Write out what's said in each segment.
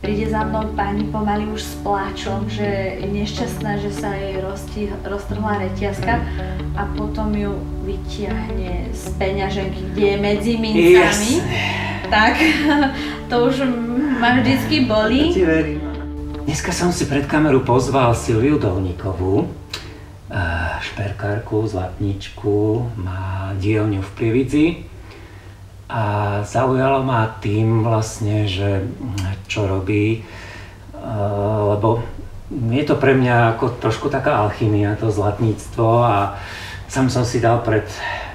príde za mnou pani pomaly už s pláčom, že je nešťastná, že sa jej rozti, roztrhla reťazka a potom ju vytiahne z peňaženky, kde je medzi mincami. Yes. Tak, to už ma vždycky boli. To ti verím. Dneska som si pred kameru pozval Silviu Dolníkovú, šperkárku, zlatničku, má dielňu v Prievidzi a zaujalo ma tým vlastne, že čo robí, lebo je to pre mňa ako trošku taká alchymia, to zlatníctvo a sam som si dal pred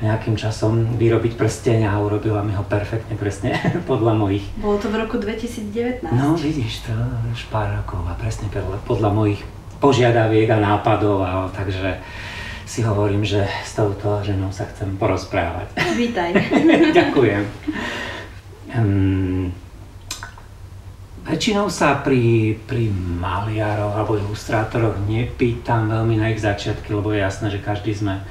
nejakým časom vyrobiť prsteň a urobila mi ho perfektne presne podľa mojich. Bolo to v roku 2019. No vidíš, to už pár rokov a presne podľa mojich požiadaviek a nápadov, a, takže si hovorím, že s touto ženou sa chcem porozprávať. Vítaj. Ďakujem. Um, väčšinou sa pri, pri maliaroch alebo ilustrátoroch nepýtam veľmi na ich začiatky, lebo je jasné, že každý sme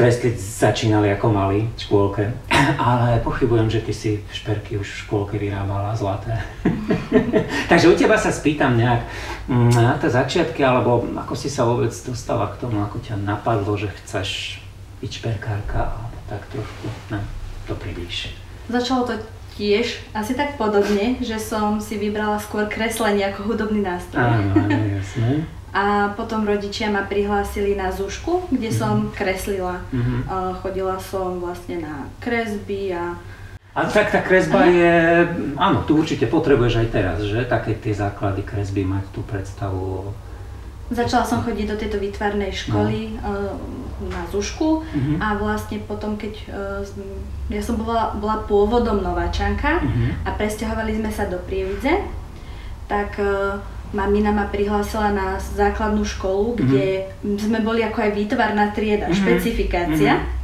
kresliť začínali ako mali v škôlke, ale pochybujem, že ty si šperky už v škôlke vyrábala zlaté. Takže u teba sa spýtam nejak mm, na tie začiatky, alebo ako si sa vôbec dostala k tomu, ako ťa napadlo, že chceš byť šperkárka, alebo tak trošku na to priblíž. Začalo to tiež asi tak podobne, že som si vybrala skôr kreslenie ako hudobný nástroj. Áno, áno, jasné. A potom rodičia ma prihlásili na Zušku, kde mm-hmm. som kreslila. Mm-hmm. Chodila som vlastne na kresby a... A tak tá kresba je, áno, tu určite potrebuješ aj teraz, že? Také tie základy kresby mať tú predstavu. Začala som chodiť do tejto výtvarnej školy no. na Zušku mm-hmm. a vlastne potom, keď e, ja som bola, bola pôvodom nováčanka mm-hmm. a presťahovali sme sa do Prievidze, tak e, mamina ma prihlásila na základnú školu, kde mm-hmm. sme boli ako aj výtvarná trieda, mm-hmm. špecifikácia. Mm-hmm.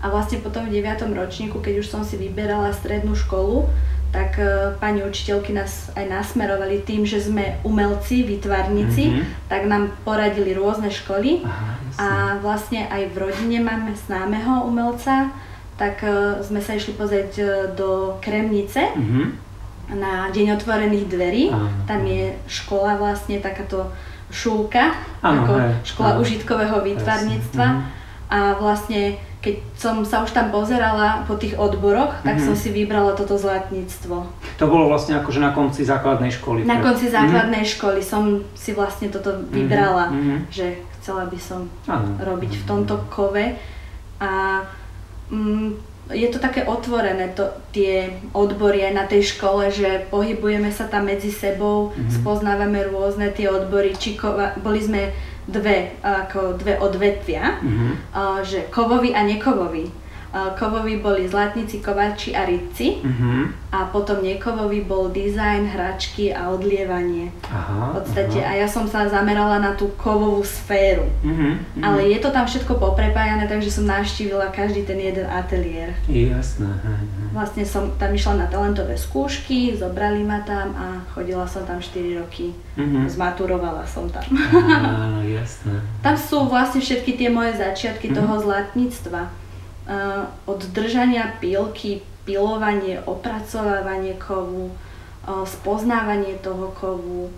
A vlastne potom v 9. ročníku, keď už som si vyberala strednú školu, tak uh, pani učiteľky nás aj nasmerovali tým, že sme umelci, výtvarníci, mm-hmm. tak nám poradili rôzne školy. Aha, a vlastne aj v rodine máme známeho umelca, tak uh, sme sa išli pozrieť uh, do Kremnice. Mm-hmm na Deň otvorených dverí. Aha. Tam je škola vlastne takáto šúlka, ano, ako hej, škola ano, užitkového výtvarníctva. Mhm. A vlastne keď som sa už tam pozerala po tých odboroch, tak mm-hmm. som si vybrala toto zlatníctvo. To bolo vlastne akože na konci základnej školy. Na konci základnej mm-hmm. školy som si vlastne toto mhm, vybrala, mm-hmm. že chcela by som ano. robiť v tomto kove. A mm, je to také otvorené, to, tie odbory aj na tej škole, že pohybujeme sa tam medzi sebou, mm-hmm. spoznávame rôzne tie odbory, či kova, boli sme dve, ako dve odvetvia, mm-hmm. že kovový a nekovový. Kovoví boli zlatníci, kováči a rytci uh-huh. a potom nekovový bol dizajn, hračky a odlievanie. Aha, v podstate aha. a ja som sa zamerala na tú kovovú sféru. Uh-huh, uh-huh. Ale je to tam všetko poprepájané, takže som navštívila každý ten jeden ateliér. Jasné. Vlastne som tam išla na talentové skúšky, zobrali ma tam a chodila som tam 4 roky. Uh-huh. Zmaturovala som tam. Áno, jasné. Tam sú vlastne všetky tie moje začiatky uh-huh. toho zlatníctva od držania pilky, pilovanie, opracovávanie kovu, eh, spoznávanie toho kovu,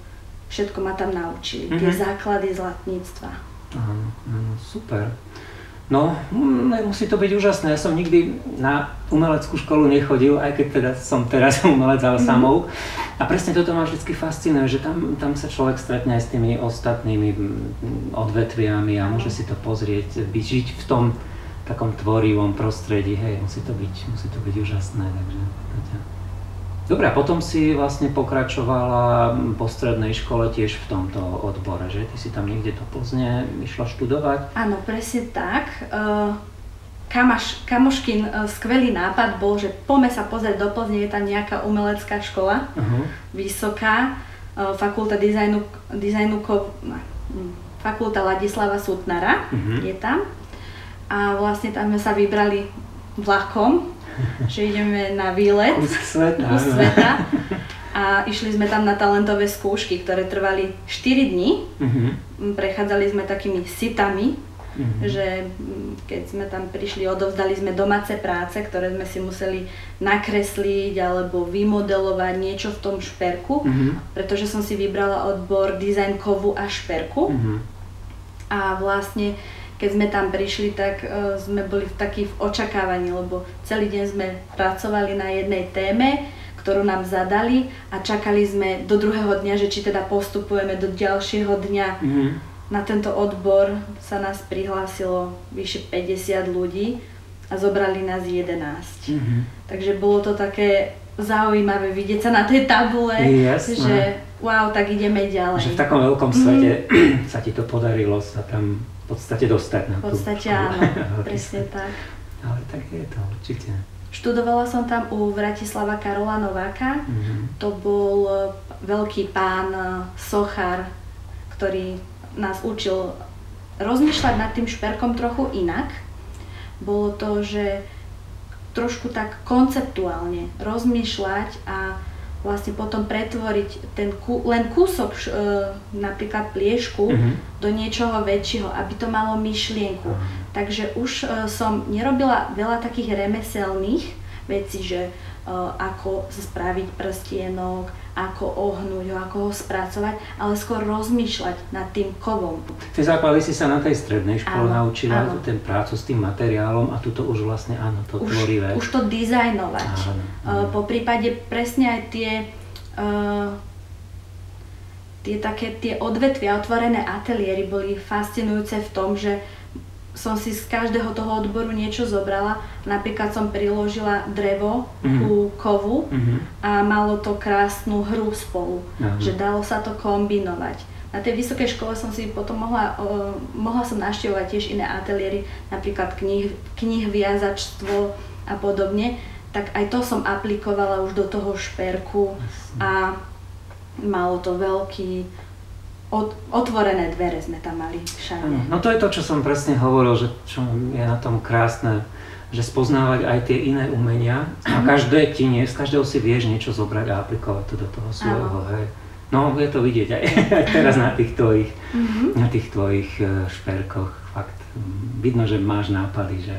všetko ma tam naučili, mm-hmm. tie mhm. základy zlatníctva. Aha, super. No, musí to byť úžasné. Ja som nikdy na umeleckú školu nechodil, aj keď teda som teraz umelec, ale mm-hmm. samou. A presne toto ma vždy fascinuje, že tam, tam sa človek stretne aj s tými ostatnými odvetviami a môže si to pozrieť, byť, žiť v tom takom tvorivom prostredí, hej, musí to byť, musí to byť úžasné, takže Dobre, a potom si vlastne pokračovala po strednej škole tiež v tomto odbore, že? Ty si tam niekde to Plzne išla študovať? Áno, presne tak. Uh, Kamaš, kamoškin uh, skvelý nápad bol, že poďme sa pozrieť do Plzne, je tam nejaká umelecká škola, uh-huh. vysoká, uh, fakulta dizajnu, dizajnu fakulta Ladislava Sutnara uh-huh. je tam a vlastne tam sme sa vybrali vlakom, že ideme na výlet. Kus sveta. Kus sveta. A išli sme tam na talentové skúšky, ktoré trvali 4 dní. Uh-huh. Prechádzali sme takými sitami, mm-hmm. že keď sme tam prišli, odovzdali sme domáce práce, ktoré sme si museli nakresliť alebo vymodelovať niečo v tom šperku, mm-hmm. pretože som si vybrala odbor dizajn kovu a šperku. Mm-hmm. A vlastne keď sme tam prišli, tak uh, sme boli v taký v očakávaní, lebo celý deň sme pracovali na jednej téme, ktorú nám zadali a čakali sme do druhého dňa, že či teda postupujeme do ďalšieho dňa. Mm-hmm. Na tento odbor sa nás prihlásilo vyše 50 ľudí a zobrali nás 11. Mm-hmm. Takže bolo to také zaujímavé vidieť sa na tej tabule, Jasne. že wow, tak ideme ďalej. Že v takom veľkom svete mm. sa ti to podarilo sa tam v podstate dostať na V podstate áno, presne tak. Ale tak je to určite. Študovala som tam u Vratislava Karola Nováka. Mm-hmm. To bol e, veľký pán e, sochár, ktorý nás učil rozmýšľať nad tým šperkom trochu inak. Bolo to, že trošku tak konceptuálne rozmýšľať a vlastne potom pretvoriť ten kú, len kúsok e, napríklad pliešku mm-hmm. do niečoho väčšieho, aby to malo myšlienku. Takže už e, som nerobila veľa takých remeselných vecí, že ako spraviť prstienok, ako ohnúť ho, ako ho spracovať, ale skôr rozmýšľať nad tým kovom. Tie základy si sa na tej strednej škole áno, naučila, áno. ten prácu s tým materiálom a tuto už vlastne áno, to už, tvorivé. Už to dizajnovať. Áno, áno. Po prípade presne aj tie uh, tie také tie odvetvia, otvorené ateliéry boli fascinujúce v tom, že som si z každého toho odboru niečo zobrala. Napríklad som priložila drevo mm-hmm. ku kovu mm-hmm. a malo to krásnu hru spolu, mm-hmm. že dalo sa to kombinovať. Na tej vysokej škole som si potom mohla, uh, mohla som naštevovať tiež iné ateliéry, napríklad knih, knih viazačstvo a podobne, tak aj to som aplikovala už do toho šperku a malo to veľký od, otvorené dvere sme tam mali všade. No to je to, čo som presne hovoril, že čo je na tom krásne, že spoznávať aj tie iné umenia a každé ti nie, z každého si vieš niečo zobrať a aplikovať to do toho svojho, hej. No, je to vidieť aj, aj teraz na tých tvojich, mm-hmm. na tých tvojich e, šperkoch. Fakt, vidno, že máš nápady, že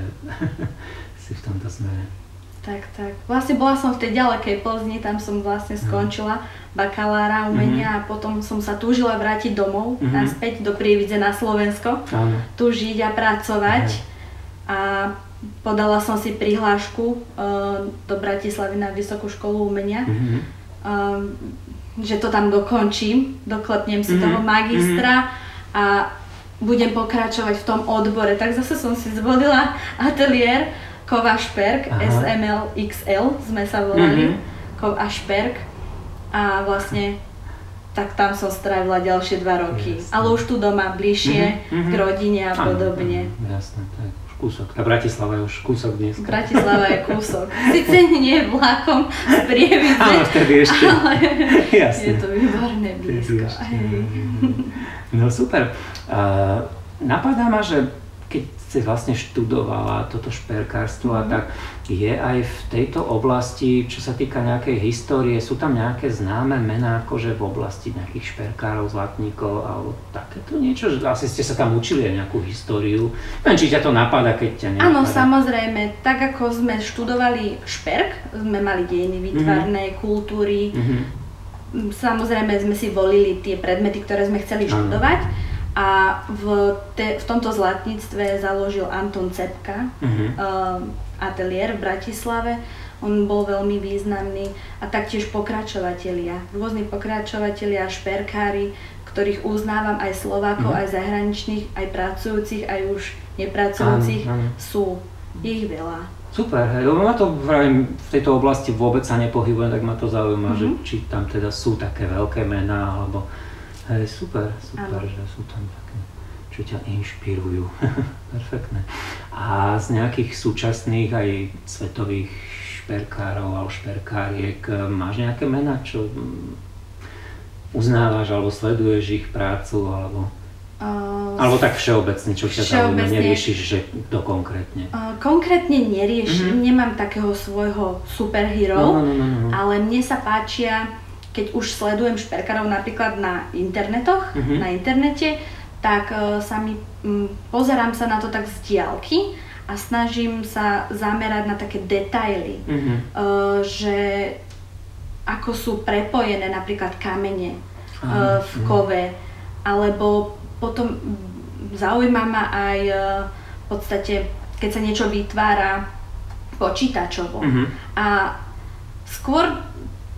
si v tomto smere. Tak, tak. Vlastne bola som v tej ďalekej Plzni, tam som vlastne mhm. skončila bakalára umenia mm-hmm. a potom som sa túžila vrátiť domov, mm-hmm. naspäť do Prievidze na Slovensko, Áno. tu žiť a pracovať. Mm-hmm. A podala som si prihlášku uh, do Bratislavy na Vysokú školu umenia, mm-hmm. uh, že to tam dokončím, doklepnem si mm-hmm. toho magistra mm-hmm. a budem pokračovať v tom odbore. Tak zase som si zvolila ateliér, Kov a Šperk, Aha. SML XL sme sa volali, mm-hmm. Kov a Šperk a vlastne tak tam som strávila ďalšie dva roky. Jasne. Ale už tu doma, bližšie mm-hmm. k rodine a podobne. Jasné, tak už kúsok. A Bratislava je už kúsok dnes. Bratislava je kúsok. Sice nie vlakom z Prievidze. Áno, vtedy ešte. Ale Jasne. je to výborné blízko. No super. Uh, napadá ma, že keď si vlastne študovala toto šperkárstvo a mhm. tak, je aj v tejto oblasti, čo sa týka nejakej histórie, sú tam nejaké známe mená akože v oblasti nejakých šperkárov, zlatníkov alebo takéto niečo? Že asi ste sa tam učili aj nejakú históriu. Neviem, či ťa to napadá, keď ťa nenapadá. Áno, samozrejme. Tak ako sme študovali šperk, sme mali dejiny výtvarné, mm-hmm. kultúry, mm-hmm. samozrejme sme si volili tie predmety, ktoré sme chceli študovať. Ano a v, te, v tomto zlatníctve založil Anton Cepka uh-huh. uh, ateliér v Bratislave. On bol veľmi významný a taktiež pokračovatelia, rôzni pokračovatelia, šperkári, ktorých uznávam aj Slovákov, uh-huh. aj zahraničných, aj pracujúcich, aj už nepracujúcich, áno, áno. sú ich veľa. Super, hej, lebo ma to vravím, v tejto oblasti vôbec sa nepohybujem, tak ma to zaujíma, uh-huh. že mhm. či tam teda sú také veľké mená, alebo Hej, super, super, ano. že sú tam také, čo ťa inšpirujú. Perfektné. A z nejakých súčasných aj svetových šperkárov alebo šperkáriek eh, máš nejaké mená, čo mm, uznávaš alebo sleduješ ich prácu alebo Uh, Alebo tak všeobecne, čo ťa zaujíma, neriešiš, že to konkrétne? Uh, konkrétne neriešim, mm-hmm. nemám takého svojho superhero, no, no, no, no, no. ale mne sa páčia keď už sledujem šperkárov napríklad na internetoch, uh-huh. na internete, tak uh, sa mi, um, pozerám sa na to tak z diálky a snažím sa zamerať na také detaily, mm-hmm. uh, že ako sú prepojené napríklad kamene uh, v kove, alebo potom zaujíma ma aj uh, v podstate, keď sa niečo vytvára počítačovo. Mm-hmm. A skôr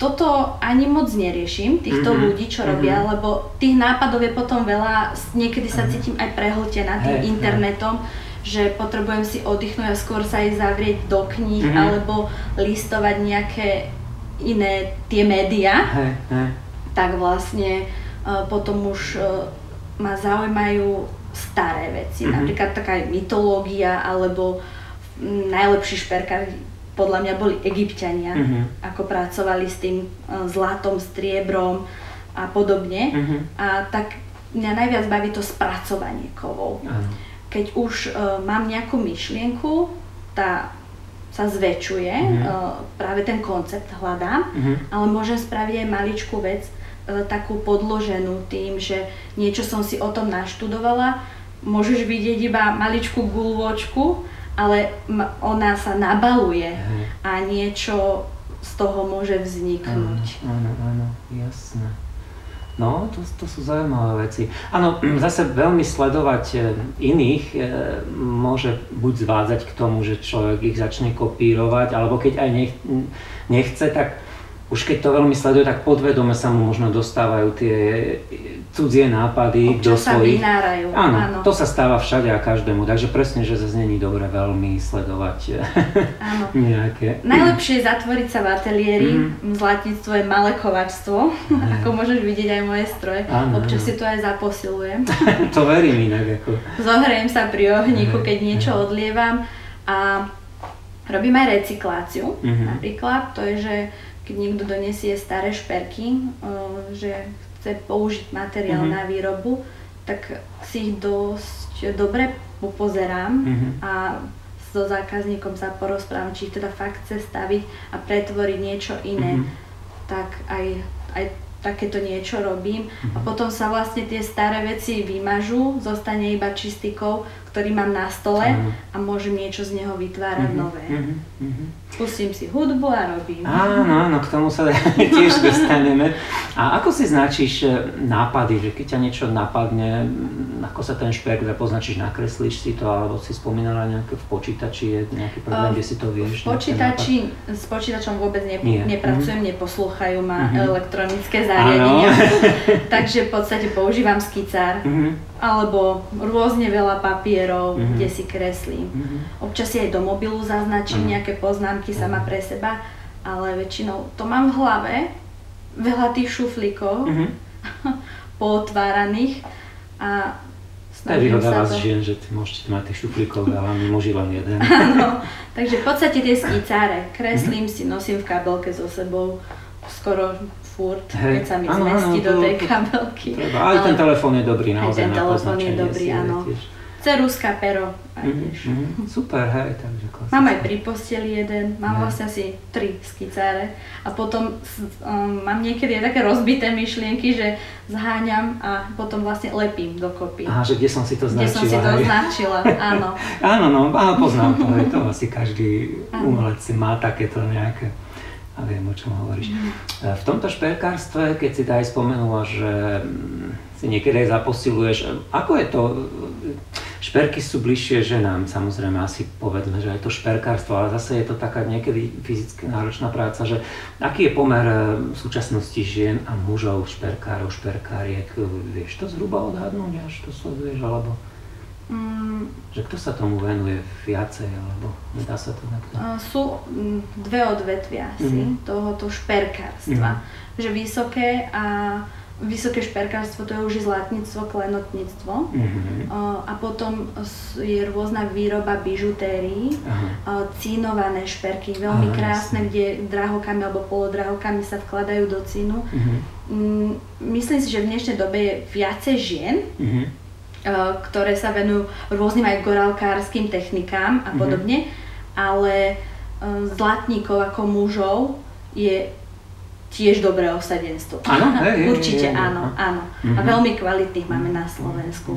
toto ani moc neriešim, týchto mm-hmm. ľudí, čo robia, mm-hmm. lebo tých nápadov je potom veľa, niekedy sa cítim aj prehltená tým hey, internetom, hey že potrebujem si oddychnúť a skôr sa aj zavrieť do kníh mm-hmm. alebo listovať nejaké iné tie médiá, hey, hey. tak vlastne uh, potom už uh, ma zaujímajú staré veci, mm-hmm. napríklad taká mytológia alebo najlepší šperkári podľa mňa boli egyptiania, mm-hmm. ako pracovali s tým uh, zlatom, striebrom a podobne. Mm-hmm. A tak mňa najviac baví to spracovanie kovov. Ano keď už uh, mám nejakú myšlienku, tá sa zväčšuje, mm-hmm. uh, práve ten koncept hľadám, mm-hmm. ale môžem spraviť aj maličkú vec, uh, takú podloženú tým, že niečo som si o tom naštudovala, môžeš vidieť iba maličkú gulvočku, ale ona sa nabaluje mm-hmm. a niečo z toho môže vzniknúť. Áno, áno, jasné. No, to, to sú zaujímavé veci. Áno, zase veľmi sledovať e, iných e, môže buď zvádzať k tomu, že človek ich začne kopírovať, alebo keď aj nech, nechce, tak už keď to veľmi sleduje, tak podvedome sa mu možno dostávajú tie cudzie nápady do svojich... vynárajú. Áno, áno, to sa stáva všade a každému, takže presne, že zase není dobre veľmi sledovať áno. nejaké... Najlepšie je zatvoriť sa v ateliéri, mm. zlatníctvo je malé kovačstvo, ako môžeš vidieť aj moje stroje, áno, občas áno. si to aj zaposilujem. to verím inak. Ako... Zohrejem sa pri ohníku, keď niečo odlievam a robím aj recykláciu, mm-hmm. napríklad, to je, že keď niekto donesie staré šperky, že chce použiť materiál mm-hmm. na výrobu, tak si ich dosť dobre popozerám mm-hmm. a so zákazníkom sa porozprávam, či ich teda fakt chce staviť a pretvoriť niečo iné, mm-hmm. tak aj, aj takéto niečo robím mm-hmm. a mhm. potom sa vlastne tie staré veci vymažú, zostane iba čistý kov, ktorý mám na stole a môžem niečo z neho vytvárať mm-hmm. nové. Mm-hmm. Pustím si hudbu a robím. Áno, áno, k tomu sa tiež dostaneme. A ako si značíš e, nápady, že keď ťa niečo napadne, ako sa ten šperk dá poznačíš, nakreslíš si to, alebo si spomínala nejaké v počítači, je nejaký program, uh, kde si to vieš? V počítači, s počítačom vôbec ne, Nie. nepracujem, mm-hmm. neposlúchajú ma mm-hmm. elektronické zariadenia, takže v podstate používam skicár. Mm-hmm alebo rôzne veľa papierov, mm-hmm. kde si kreslím. Mm-hmm. Občas si aj do mobilu zaznačím mm-hmm. nejaké poznámky sama pre seba, ale väčšinou to mám v hlave, veľa tých šuflíkov mm-hmm. pootváraných a to je výhoda vás žien, že ty môžete mať tých šuflíkov veľa, my muži len jeden. Áno, takže v podstate tie skicáre kreslím mm-hmm. si, nosím v kabelke so sebou skoro furt, hey, keď sa mi áno, zmestí áno, do tej kabelky. Treba. Aj ten telefón je dobrý naozaj. Aj ten telefón je dobrý, áno. Ceruska, pero aj mm-hmm, mm-hmm, Super, hej, takže klasické. Mám aj pri posteli jeden, mám hej. vlastne asi tri skicáre a potom um, mám niekedy aj také rozbité myšlienky, že zháňam a potom vlastne lepím dokopy. Aha, že kde som si to značila. Kde som si to hej. značila, áno. áno, no, áno, poznám to, hej, to asi každý umelec má takéto nejaké a viem, o čom hovoríš. Mm. V tomto šperkárstve, keď si to aj spomenula, že mm, si niekedy aj zaposiluješ, ako je to, šperky sú bližšie ženám, samozrejme, asi povedzme, že aj to šperkárstvo, ale zase je to taká niekedy fyzicky náročná práca, že aký je pomer e, v súčasnosti žien a mužov, šperkárov, šperkáriek, vieš to zhruba odhadnúť, až to sleduješ, alebo? Mm. Že kto sa tomu venuje viacej, alebo nedá sa to takto? Sú dve odvetvia asi mm. tohoto šperkárstva. Mm. Že vysoké a vysoké šperkárstvo to je už zlatníctvo, klenotníctvo. Mm-hmm. A potom je rôzna výroba bižutérií, Aha. cínované šperky, veľmi Aha, krásne, jasne. kde drahokami alebo polodrahokami sa vkladajú do cínu. Mm-hmm. Myslím si, že v dnešnej dobe je viacej žien, mm-hmm ktoré sa venujú rôznym aj goralkárským technikám a mhm. podobne, mm-hmm. ale eh, zlatníkov ako mužov je tiež dobré osadenstvo. Áno, hej, Určite hej, hej, áno, no. áno. A Mhm. veľmi kvalitných máme na Slovensku.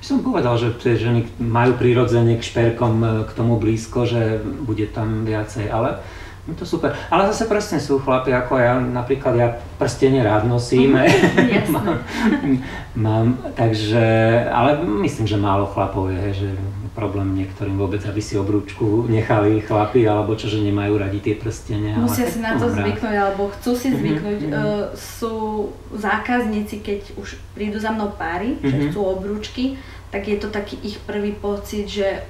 By som povedal, že tie ženy majú prirodzene k šperkom e, k tomu blízko, že bude tam viacej, ale je to super. Ale zase presne sú chlapi ako ja, napríklad ja prstenie rád nosím. Jasné. mám, mám, takže, ale myslím, že málo chlapov je, že problém niektorým vôbec, aby si obrúčku nechali chlapi, alebo čo, že nemajú radi tie prstenia. Musia si na to rád. zvyknúť, alebo chcú si Mhm, zvyknúť. mhm. Uh, sú zákazníci, keď už prídu za mnou páry, že Mhm. chcú obrúčky, tak je to taký ich prvý pocit, že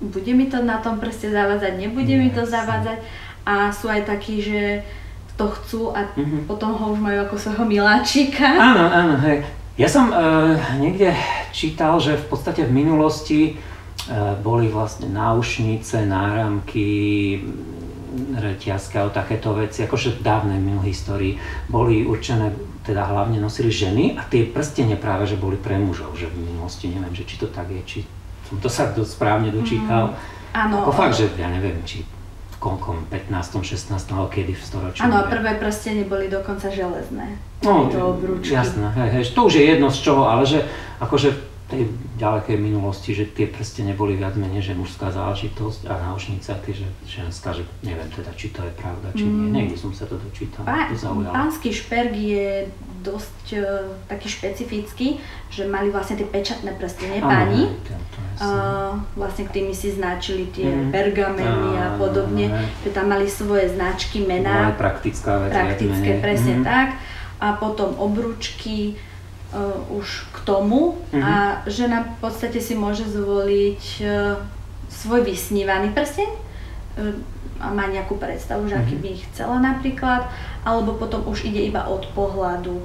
bude mi to na tom prste zavádzať, nebude mi to zavádzať. A sú aj takí, že to chcú a Mhm. potom ho už majú ako svojho miláčika. Áno, áno, hej. Ja som uh, niekde čítal, že v podstate v minulosti uh, boli vlastne náušnice, náramky, mm, reťazky alebo takéto veci, akože v dávnej histórii boli určené, teda hlavne nosili ženy a tie prstenie práve, že boli pre mužov, že v minulosti, neviem, že či to tak je, či som to sa dosť správne dočítal. Áno, Ako fakt, že ja neviem, či koľkom 15., 16. alebo kedy v storočí. áno, a prvé prstenie boli dokonca železné. No, Tieto obrúčky. jasné, hej, hej, to už je jedno z čoho, ale že akože tej ďalekej minulosti, že tie prstene boli viac menej, že mužská záležitosť a náušnica, tie, že ženská, že neviem teda, či to je pravda, či nie, Mm. niekde som sa to dočítal, Pá, to zaujalo. pánsky šperk je dosť uh, taký špecifický, že mali vlastne tie pečatné prstenie páni. Uh, vlastne tými si značili tie Mhm. pergameny a podobne, že tam mali svoje značky, mená, praktická vec. praktické, presne Mhm. tak. A potom obručky uh, už k tomu Mhm. a žena v podstate si môže zvoliť uh, svoj vysnívaný prsteň uh, a má nejakú predstavu, že aký Mhm. by chcela napríklad, alebo potom už ide iba od pohľadu,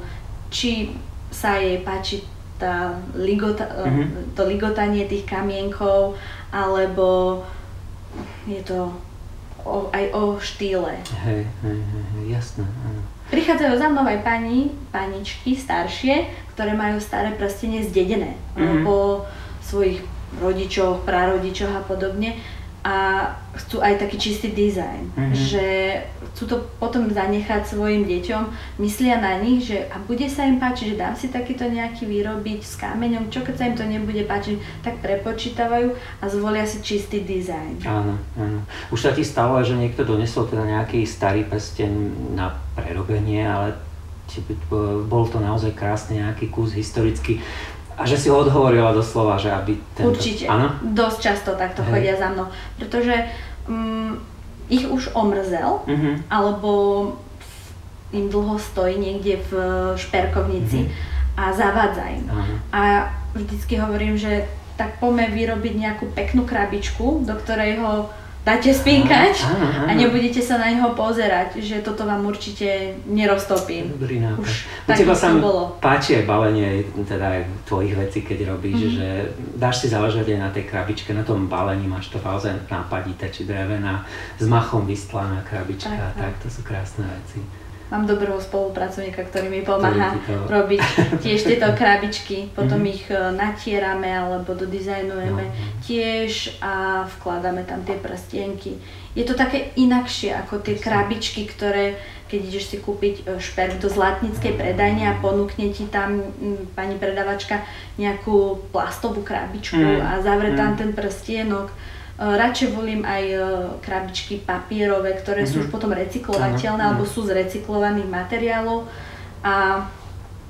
či sa jej páči tá ligota, Mhm. to ligotanie tých kamienkov, alebo je to o, aj o štýle. Hej, hej, hej, jasné, áno. Prichádzajú za mnou aj pani, paničky staršie, ktoré majú staré prstenie zdedené Mhm. po svojich rodičoch, prarodičoch a podobne a chcú aj taký čistý dizajn, Mhm. že chcú to potom zanechať svojim deťom, myslia na nich, že a bude sa im páčiť, že dám si takýto nejaký vyrobiť s kameňom, čo keď sa im to nebude páčiť, tak prepočítavajú a zvolia si čistý dizajn. Áno, áno. Už sa ti stalo, že niekto donesol teda nejaký starý prsteň na prerobenie, ale ti- bol to naozaj krásny nejaký kus historický a že si ho odhovorila doslova, že aby tento... Určite. Áno? Dosť často takto Hej. chodia za mnou, pretože mm, ich už omrzel, Mhm. alebo im dlho stojí niekde v šperkovnici a zavádza im. Áno. A vždycky hovorím, že tak poďme vyrobiť nejakú peknú krabičku, do ktorej ho dáte Áno, áno. a nebudete sa na neho pozerať, že toto vám určite neroztopím. Dobrý nápad. Už U teba sa mi bolo. páči aj balenie teda aj tvojich vecí, keď robíš, Mhm. že dáš si záležať aj na tej krabičke, na tom balení máš to naozaj nápadité či drevená, s machom vystlaná krabička, Tak, tak, tak. to sú krásne veci. Mám dobrého spolupracovníka, ktorý mi pomáha Ktorý robiť tiež tieto krabičky, potom Mhm. ich e, natierame alebo dodizajnujeme No. tiež a vkladáme tam tie prstienky. Je to také inakšie ako tie krabičky, ktoré keď ideš si kúpiť e, šperk do zlatníckej predajne a ponúkne ti tam mm, pani predavačka nejakú plastovú krabičku Mm. a zavre tam Mm. ten prstienok. E, Radšej volím aj e, krabičky papierové, ktoré sú Mhm. už potom recyklovateľné Áno, alebo sú z recyklovaných materiálov a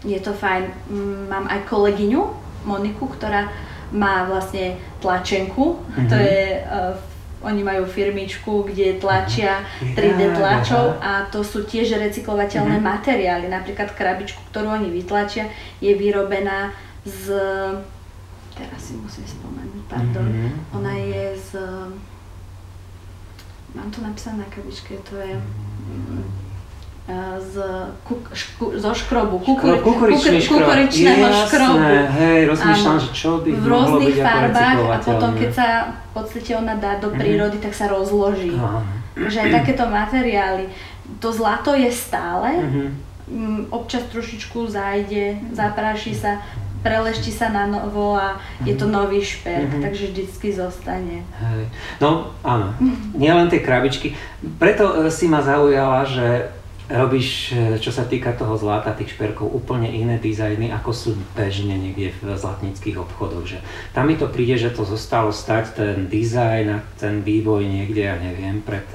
je to fajn. Mm, Mám aj kolegyňu Moniku, ktorá má vlastne tlačenku, Mhm. to je, uh, oni majú firmičku, kde tlačia Mhm. 3D Ja, tlačov a to sú tiež recyklovateľné Mhm. materiály. Napríklad krabičku, ktorú oni vytlačia, je vyrobená z... Teraz si musím spomenúť, pardon. Mhm. Ona je z... Mám to napísané na krabičke, to je mm, eh, z, kuk, šku, zo škrobu, Škrob, kukuričný škrob. kukuričného Jasné, škrobu. hej, rozmýšľam, že čo by v rôznych farbách a potom keď sa v podstate ona dá do Mhm. prírody, tak sa rozloží. Áno. Že aj takéto materiály. To zlato je stále, Mhm. mm, občas trošičku zájde, zapráši sa, prelešti sa na novo a je to nový šperk, Mhm. takže vždycky zostane. Hej. No áno, nie len tie krabičky. Preto e, si ma zaujala, že robíš, e, čo sa týka toho zlata, tých šperkov, úplne iné dizajny, ako sú bežne niekde v zlatnických obchodoch. Že tam mi to príde, že to zostalo stať ten dizajn a ten vývoj niekde, ja neviem, pred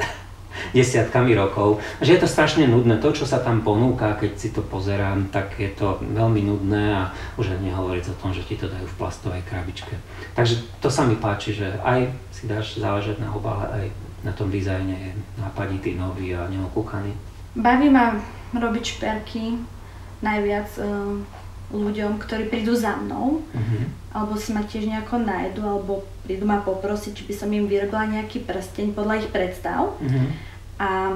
desiatkami rokov. Že je to strašne nudné. To, čo sa tam ponúka, keď si to pozerám, tak je to veľmi nudné a už nehovoriť o tom, že ti to dajú v plastovej krabičke. Takže to sa mi páči, že aj si dáš záležať na obale, aj na tom dizajne je nápaditý, nový a neokúkaný. Baví ma robiť šperky najviac uh, ľuďom, ktorí prídu za mnou, uh-huh. alebo si ma tiež nejako nájdu, alebo prídu ma poprosiť, či by som im vyrobila nejaký prsteň podľa ich predstav. Uh-huh. A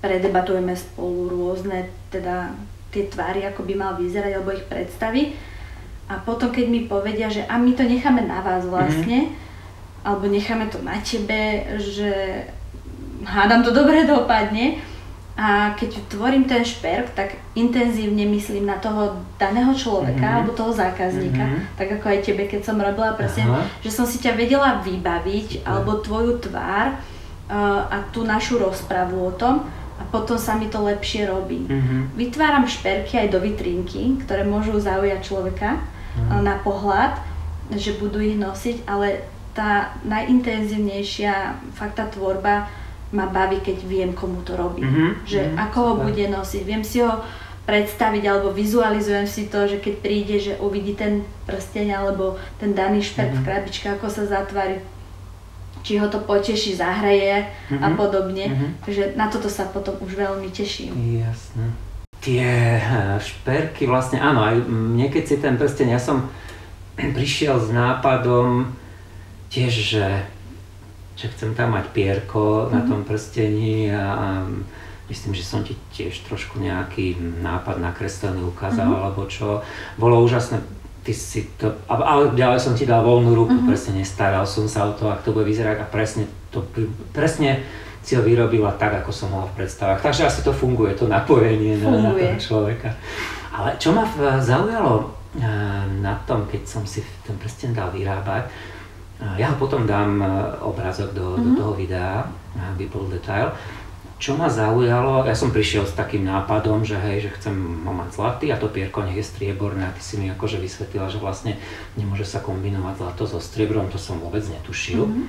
predebatujeme spolu rôzne teda tie tvary, ako by mal vyzerať, alebo ich predstavy. A potom, keď mi povedia, že a my to necháme na vás vlastne, uh-huh. alebo necháme to na tebe, že hádam to dobre dopadne, a keď tvorím ten šperk, tak intenzívne myslím na toho daného človeka mm-hmm. alebo toho zákazníka, mm-hmm. tak ako aj tebe, keď som robila presne, že som si ťa vedela vybaviť, Super. alebo tvoju tvár a tú našu rozpravu o tom a potom sa mi to lepšie robí. Mm-hmm. Vytváram šperky aj do vitrínky, ktoré môžu zaujať človeka mm-hmm. na pohľad, že budú ich nosiť, ale tá najintenzívnejšia fakt tá tvorba ma baví, keď viem, komu to robí. Mm-hmm. Že mm-hmm. ako ho bude nosiť. Viem si ho predstaviť alebo vizualizujem si to, že keď príde, že uvidí ten prsteň alebo ten daný šperk mm-hmm. v mhm. krabičke, ako sa zatvári, či ho to poteší, zahraje mm-hmm. a mhm. podobne. Mm-hmm. Takže na toto sa potom už veľmi teším. Jasné. Tie eh, šperky vlastne, áno, aj mne keď si ten prsteň, ja som prišiel s nápadom tiež, že že chcem tam mať pierko mm-hmm. na mhm. tom prstení a, a myslím, že som ti tiež trošku nejaký nápad nakreslený ukázal mm-hmm. alebo čo. Bolo úžasné, ty si to, ale ďalej som ti dal voľnú ruku, mm-hmm. presne nestaral som sa o to, ak to bude vyzerať a presne to, presne si ho vyrobila tak, ako som mal v predstavách. Takže asi to funguje, to napojenie funguje. Na, na toho človeka. Ale čo ma zaujalo eh, na tom, keď som si ten prsten dal vyrábať, ja ho potom dám obrázok do, mm-hmm. do mhm. toho videa, aby bol detail. Čo ma zaujalo, ja som prišiel s takým nápadom, že hej, že chcem ho mať zlatý a to pierko nech je strieborné a ty si mi akože vysvetlila, že vlastne nemôže sa kombinovať zlato so striebrom, to som vôbec netušil. Mm-hmm.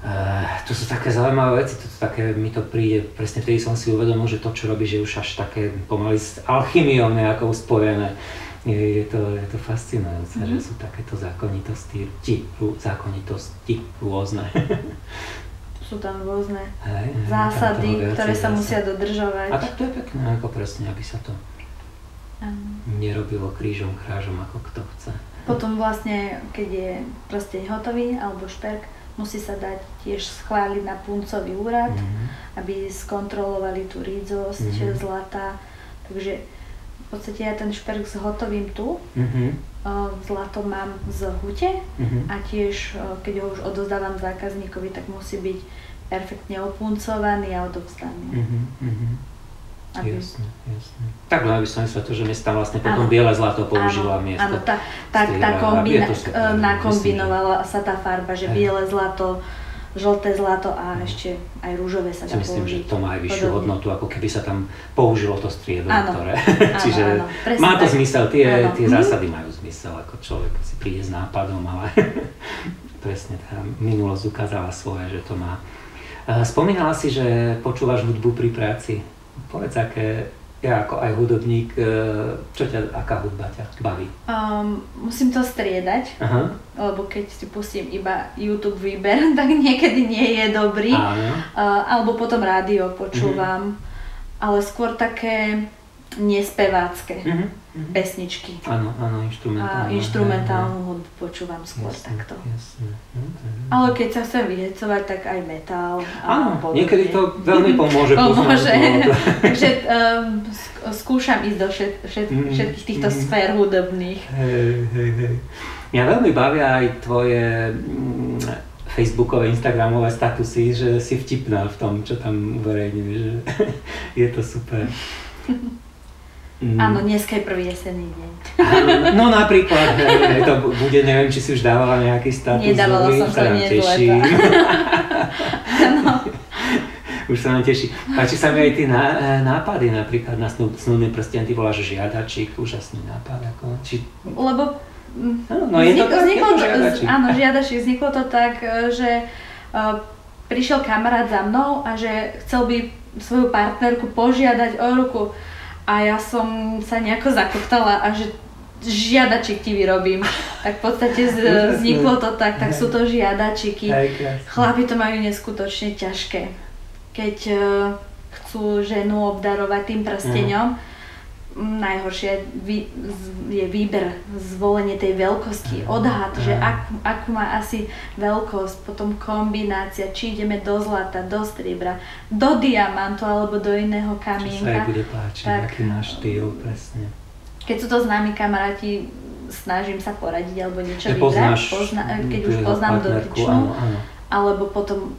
Uh, to sú také zaujímavé veci, to, to také, mi to príde, presne vtedy som si uvedomil, že to, čo robíš, je už až také pomaly s alchymiou nejakou spojené je, je, to, je to fascinujúce, mm-hmm. že sú takéto zákonitosti, ti, zákonitosti rôzne. sú tam rôzne hej, hej, zásady, ktoré sa musia dodržovať. A tak to je pekné, ako presne, aby sa to um. nerobilo krížom, krážom, ako kto chce. Potom vlastne, keď je proste hotový, alebo šperk, musí sa dať tiež schváliť na puncový úrad, mm-hmm. aby skontrolovali tú rídzosť mm-hmm. zlata. Takže podstate ja ten šperk s hotovým tu, mm-hmm. zlato mám z hute mm-hmm. a tiež keď ho už odozdávam zákazníkovi, tak musí byť perfektne opuncovaný a odovzdaný. Mm-hmm. Aby... Jasne, jasne. Tak no, aby som myslel to, že mi tam vlastne potom ano. biele zlato používa miesto. Áno, tá, tá, tá kombina- nakombinovala sa tá farba, že biele zlato žlté zlato a ešte aj rúžové sa dá myslím, použiť. že to má aj vyššiu Podobne. hodnotu, ako keby sa tam použilo to striebro, ktoré... Čiže áno, áno. má to tak. zmysel, tie, áno. tie mhm. zásady majú zmysel, ako človek si príde s nápadom, ale presne tá minulosť ukázala svoje, že to má. Spomínala si, že počúvaš hudbu pri práci. Povedz, aké ja ako aj hudobník, e, čo ťa, aká hudba ťa baví? Um, musím to striedať, Aha. lebo keď si pustím iba YouTube výber, tak niekedy nie je dobrý. Áno. Uh, alebo potom rádio počúvam, mhm. ale skôr také nespevácké uh-huh, uh-huh. pesničky. Áno, áno, instrumentálnu. A instrumentálnu hudbu počúvam skôr jasne, takto. Jasne. Uh-huh. Ale keď sa chcem vyhecovať, tak aj metal. Áno, niekedy to veľmi pomôže. pomôže. Takže um, skúšam ísť do všet, všet, uh-huh. všetkých týchto uh-huh. sfér hudobných. Hej, hej, hej. Mňa veľmi bavia aj tvoje mm, Facebookové, Instagramové statusy, že si vtipná v tom, čo tam uverejňuješ. je to super. Mm. Áno, dneska je prvý jesenný deň. Áno, no napríklad, hej, to bude, neviem, či si už dávala nejaký status. Nedávala som to, nie Áno. Už sa nám teší. Páči sa mi aj tie ná, nápady napríklad na snúdny prsten, ty voláš žiadačík, úžasný nápad. Ako, či... Lebo no, no je to, vzniklo to, žiadačík. Áno, žiadačík. Vzniklo to tak, e, že uh, prišiel kamarát za mnou a že chcel by svoju partnerku požiadať o ruku. A ja som sa nejako zakoktala a že žiadačik ti vyrobím. Tak v podstate z, vzniklo to tak, tak sú to žiadačiky. Chlapi to majú neskutočne ťažké. Keď uh, chcú ženu obdarovať tým prsteňom, mm. Najhoršie je výber, zvolenie tej veľkosti, odhad, že ak, ak má asi veľkosť, potom kombinácia, či ideme do zlata, do striebra, do diamantu alebo do iného kamienka. Čo sa bude páčiť, tak, aký máš štýl, presne keď sú to známi kamaráti, snažím sa poradiť alebo niečo vybrať, pozna, keď už poznám dotyčnú, alebo potom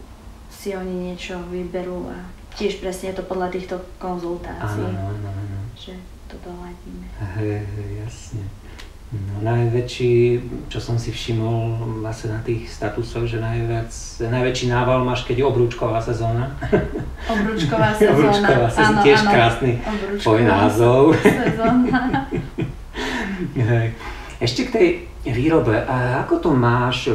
si oni niečo vyberú a tiež presne je to podľa týchto konzultácií, áno, áno, áno. že to doladíme. Hej, hej, jasne. No, najväčší, čo som si všimol vlastne na tých statusoch, že najviac, najväčší nával máš, keď je obrúčková sezóna. Obrúčková sezóna, obrúčková sezóna, áno, tiež áno. krásny tvoj názov. Ešte k tej výrobe, a ako to máš,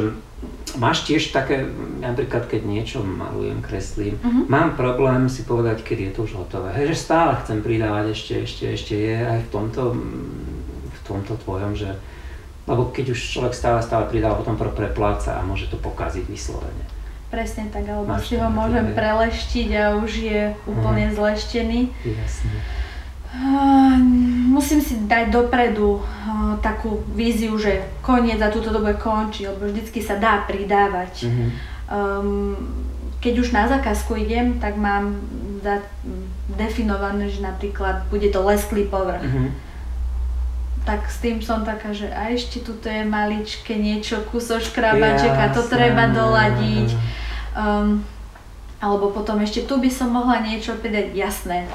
máš tiež také, napríklad keď niečo malujem, kreslím, uh-huh. mám problém si povedať, kedy je to už hotové. Hej, že stále chcem pridávať, ešte, ešte, ešte je aj v tomto tomto tvojom, že lebo keď už človek stále, stále pridáva, potom prepláca a môže to pokaziť vyslovene. Presne tak, alebo Máš si ho môžem preleštiť a už je úplne mm. zleštený. Jasne. Musím si dať dopredu uh, takú víziu, že koniec a túto dobu končí, lebo vždycky sa dá pridávať. Mm-hmm. Um, keď už na zákazku idem, tak mám definované, že napríklad bude to lesklý povrch. Mm-hmm tak s tým som taká, že a ešte tuto je maličké niečo, kúsoš krabačeka, to treba doladiť. Um, alebo potom ešte tu by som mohla niečo pridať, jasné.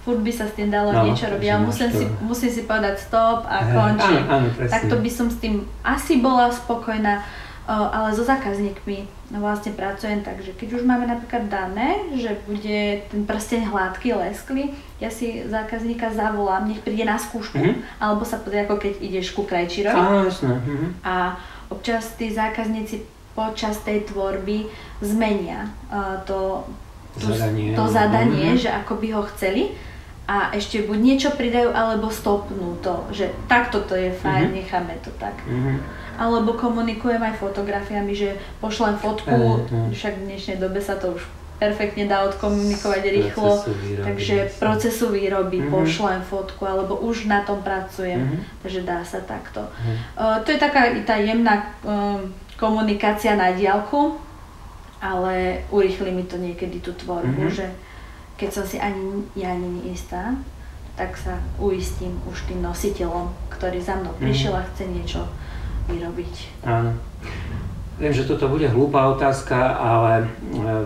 Furt by sa s tým dalo no, niečo robiť, ale musím si, musím si povedať stop a končím. Takto by som s tým asi bola spokojná ale so zákazníkmi vlastne pracujem tak, že keď už máme napríklad dané, že bude ten prsteň hladký, lesklý, ja si zákazníka zavolám, nech príde na skúšku, mm-hmm. alebo sa pozrie ako keď ideš ku krajčírovi. Áno. Mm-hmm. A občas tí zákazníci počas tej tvorby zmenia to, to zadanie, to zadanie mm-hmm. že ako by ho chceli a ešte buď niečo pridajú, alebo stopnú to, že takto to je fajn, mm-hmm. necháme to tak. Mm-hmm alebo komunikujem aj fotografiami, že pošlem fotku, uh, však v dnešnej dobe sa to už perfektne dá odkomunikovať rýchlo, výroby, takže procesu výroby uh-huh. pošlem fotku, alebo už na tom pracujem, uh-huh. takže dá sa takto. Uh-huh. Uh, to je taká tá jemná uh, komunikácia na diálku, ale urýchli mi to niekedy tú tvorbu, uh-huh. že keď som si ani ja ani neistá, tak sa uistím už tým nositeľom, ktorý za mnou prišiel a chce niečo vyrobiť. Áno. Viem, že toto bude hlúpa otázka, ale e,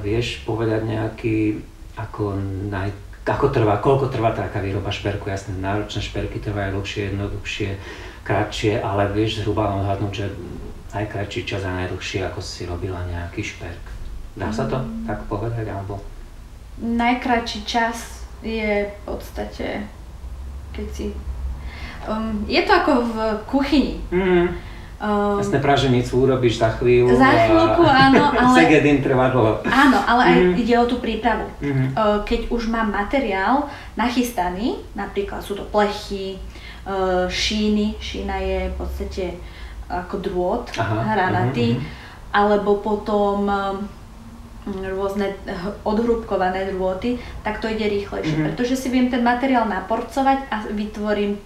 vieš povedať nejaký, ako, naj, ako trvá, koľko trvá taká výroba šperku? Jasné, náročné šperky trvajú dlhšie, jednoduchšie, kratšie, ale vieš zhruba odhadnúť, že najkratší čas a najdlhšie, ako si robila nejaký šperk. Dá sa to mm. tak povedať, alebo? Najkratší čas je v podstate, keď si... Um, je to ako v kuchyni. Mm Um, Jasné praženicu urobíš za chvíľu. Za chvíľku, áno, ale... Segedin trvá dlho. Áno, ale aj mm. ide o tú prípravu. Mm-hmm. Keď už mám materiál nachystaný, napríklad sú to plechy, šíny, šína je v podstate ako drôt, Aha, hranatý, uh-huh. alebo potom rôzne odhrubkované drôty, tak to ide rýchlejšie, mm-hmm. pretože si viem ten materiál naporcovať a vytvorím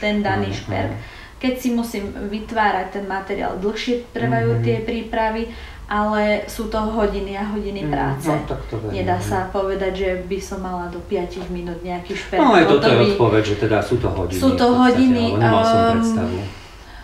ten daný šperk. Uh-huh keď si musím vytvárať ten materiál, dlhšie trvajú mm-hmm. tie prípravy, ale sú to hodiny a hodiny mm, práce. No, tak to Nedá sa povedať, že by som mala do 5 minút nejaký špert. No aj toto je odpoveď, že teda sú to hodiny. Sú to hodiny. Nemal som um, predstavu.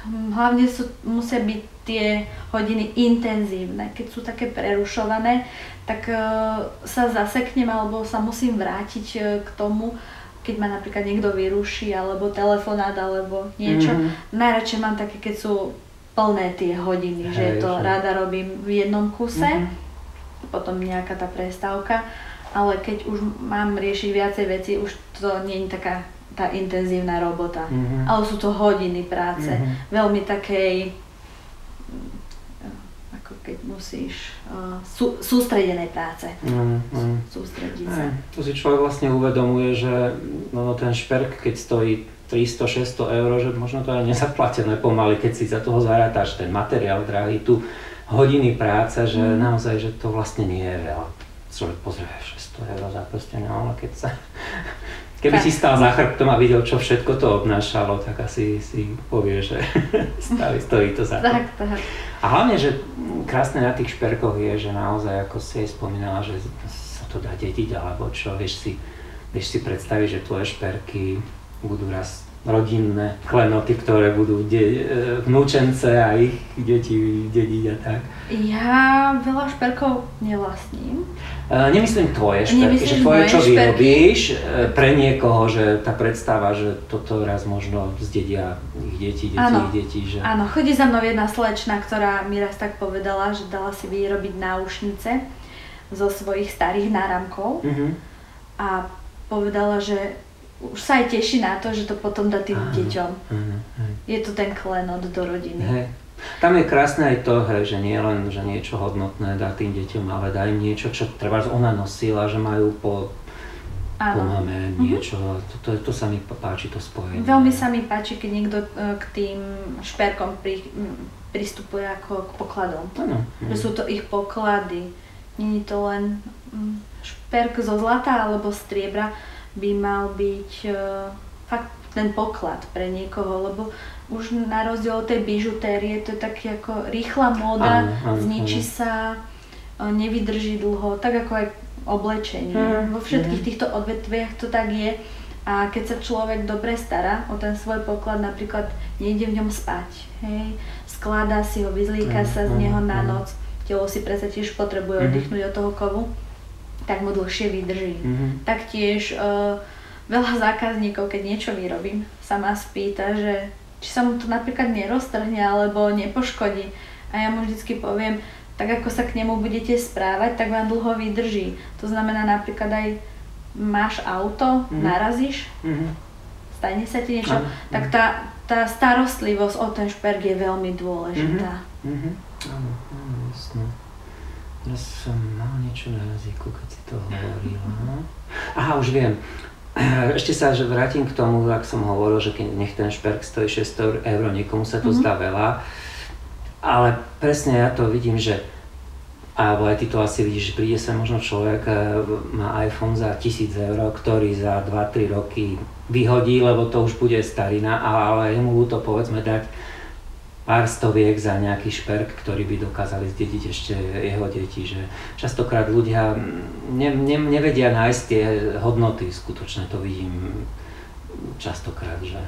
Hlavne sú, musia byť tie hodiny intenzívne. Keď sú také prerušované, tak uh, sa zaseknem alebo sa musím vrátiť uh, k tomu, keď ma napríklad niekto vyruší, alebo telefonát, alebo niečo. Mm-hmm. Najradšej mám také, keď sú plné tie hodiny, Hej, že to že... rada robím v jednom kuse, mm-hmm. potom nejaká tá prestávka ale keď už mám riešiť viacej veci, už to nie je taká tá intenzívna robota. Mm-hmm. Ale sú to hodiny práce, mm-hmm. veľmi takej ako keď musíš uh, sú, sústredenej práce. Mm, mm. Sústrediť sa. To si človek vlastne uvedomuje, že no, no ten šperk, keď stojí 300-600 eur, že možno to aj nezaplatené pomaly, keď si za toho zarátaš ten materiál drahý, tu hodiny práce, že mm. naozaj, že to vlastne nie je veľa. Človek pozrie 600 eur za prstenia, ale keď sa Keby tak. si stál za chrbtom a videl, čo všetko to obnášalo, tak asi si povie, že stojí, stojí to za to. Tak, tak. A hlavne, že krásne na tých šperkoch je, že naozaj, ako si aj spomínala, že sa to dá dediť, alebo čo, vieš si, vieš si predstaviť, že tvoje šperky budú raz rodinné klenoty, ktoré budú de- vnúčence a ich deti dediť a tak. Ja veľa šperkov nevlastním. Uh, nemyslím tvoje šperky, Nemyslíš že tvoje, čo šperky? vyrobíš e, pre niekoho, že tá predstava, že toto raz možno zdedia ich deti, deti, áno, ich deti. Že... Áno, chodí za mnou jedna slečna, ktorá mi raz tak povedala, že dala si vyrobiť náušnice zo svojich starých náramkov uh-huh. a povedala, že už sa aj teší na to, že to potom dá tým áno, deťom. Áno, áno. Je to ten klenot do rodiny. Hej. Tam je krásne aj to, hej, že nie len, že niečo hodnotné dá tým deťom, ale dá im niečo, čo treba ona nosila, že majú po, po mame mhm. niečo. Uh-huh. To, to, to sa mi páči, to spojenie. Veľmi sa mi páči, keď niekto e, k tým šperkom pri, pristupuje ako k pokladom. Ano. Že sú to ich poklady. Není to len šperk zo zlata alebo striebra, by mal byť uh, fakt ten poklad pre niekoho, lebo už na rozdiel od tej bižutérie to je taký ako rýchla móda, zničí sa, uh, nevydrží dlho, tak ako aj oblečenie. Mm, Vo všetkých mm. týchto odvetviach to tak je. A keď sa človek dobre stará o ten svoj poklad, napríklad nejde v ňom spať, hej, skladá si ho, vyzlíka mm, sa z neho na noc, telo si predsa tiež potrebuje mm. oddychnúť od toho kovu, tak mu dlhšie vydrží. Mm-hmm. Taktiež uh, veľa zákazníkov, keď niečo vyrobím, sa ma spýta, že či sa mu to napríklad neroztrhne alebo nepoškodí. A ja mu vždycky poviem, tak ako sa k nemu budete správať, tak vám dlho vydrží. To znamená napríklad aj máš auto, mm-hmm. narazíš, mm-hmm. stane sa ti niečo, mm-hmm. tak tá, tá starostlivosť o ten šperk je veľmi dôležitá. Mm-hmm. Áno, áno, jasné. Ja som mal niečo na jazyku, keď si to hovorila. Aha, už viem. Ešte sa že vrátim k tomu, ak som hovoril, že keď nech ten šperk stojí 600 eur, niekomu sa to mm-hmm. zdá veľa. Ale presne ja to vidím, že alebo aj ty to asi vidíš, príde sa možno človek, e, má iPhone za 1000 eur, ktorý za 2-3 roky vyhodí, lebo to už bude starina, ale jemu to povedzme dať pár stoviek za nejaký šperk, ktorý by dokázali zdediť ešte jeho deti. Že častokrát ľudia ne, ne, nevedia nájsť tie hodnoty, skutočne to vidím častokrát. Že...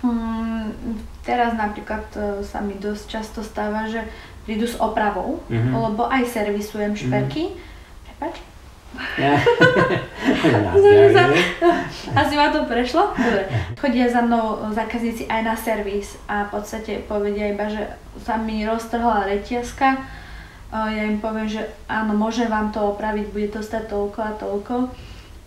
Hmm, teraz napríklad e, sa mi dosť často stáva, že prídu s opravou, mm-hmm. lebo aj servisujem šperky. Mm-hmm. Prepač? Asi ma to prešlo? Dobre. Chodia za mnou zákazníci aj na servis a v podstate povedia iba, že sa mi roztrhla reťazka. Ja im poviem, že áno, môže vám to opraviť, bude to stať toľko a toľko.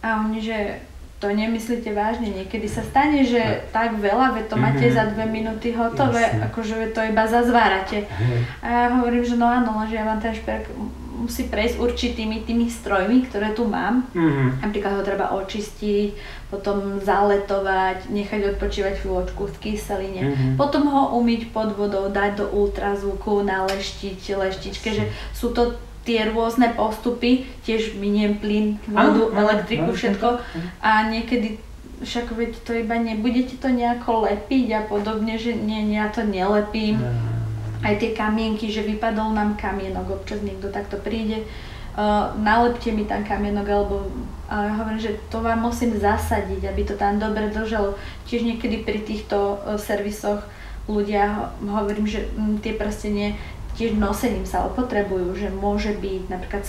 A oni, že to nemyslíte vážne, niekedy sa stane, že tak veľa, veď to máte mm-hmm. za dve minúty hotové, Jasne. akože to iba zazvárate. Mm-hmm. A ja hovorím, že no áno, že ja vám ten šperk musí prejsť určitými tými strojmi, ktoré tu mám. Mm-hmm. Napríklad ho treba očistiť, potom zaletovať, nechať odpočívať chvíľočku v kyseline, mm-hmm. potom ho umyť pod vodou, dať do ultrazvuku, naleštiť leštičke, že sú to tie rôzne postupy, tiež miniem plyn, vodu, ano, elektriku, ano, všetko a niekedy však veď to iba nebudete to nejako lepiť a podobne, že nie, ja to nelepím. Aj tie kamienky, že vypadol nám kamienok, občas niekto takto príde, uh, nalepte mi tam kamienok, alebo ale ja hovorím, že to vám musím zasadiť, aby to tam dobre držalo. Tiež niekedy pri týchto uh, servisoch ľudia hovorím, že m, tie prstenie tiež nosením sa opotrebujú, že môže byť napríklad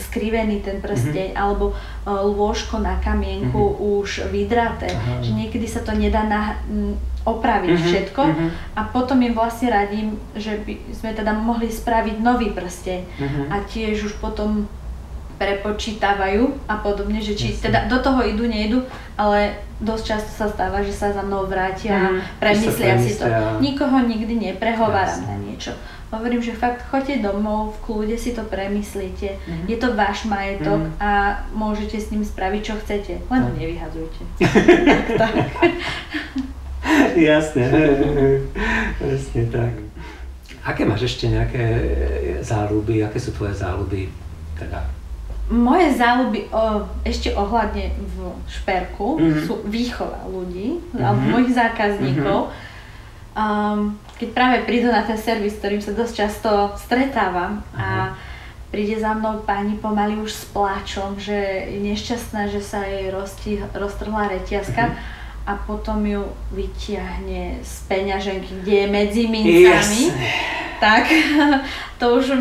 skrivený ten prsteň mm-hmm. alebo uh, lôžko na kamienku mm-hmm. už vydraté, Aha. že niekedy sa to nedá na, opraviť mm-hmm. všetko mm-hmm. a potom im vlastne radím, že by sme teda mohli spraviť nový prsteň mm-hmm. a tiež už potom prepočítavajú a podobne, že či Jasne. teda do toho idú, nejdu, ale dosť často sa stáva, že sa za mnou vrátia mm, a premyslia si to. Nikoho nikdy neprehováram Jasne. na niečo. Hovorím, že fakt choďte domov, v kľude si to premyslíte. Mm-hmm. Je to váš majetok mm-hmm. a môžete s ním spraviť, čo chcete. Len ho nevyhadzujte. tak, tak. Jasne, presne tak. Aké máš ešte nejaké záľuby, aké sú tvoje záľuby teda moje záľuby o, ešte ohľadne v šperku mm-hmm. sú výchova ľudí, mm-hmm. alebo mojich zákazníkov. Mm-hmm. Um, keď práve prídu na ten servis, s ktorým sa dosť často stretávam a príde za mnou pani pomaly už s pláčom, že je nešťastná, že sa jej rozti, roztrhla reťazka mm-hmm. a potom ju vytiahne z peňaženky, kde je medzi mincami. Jasne tak to už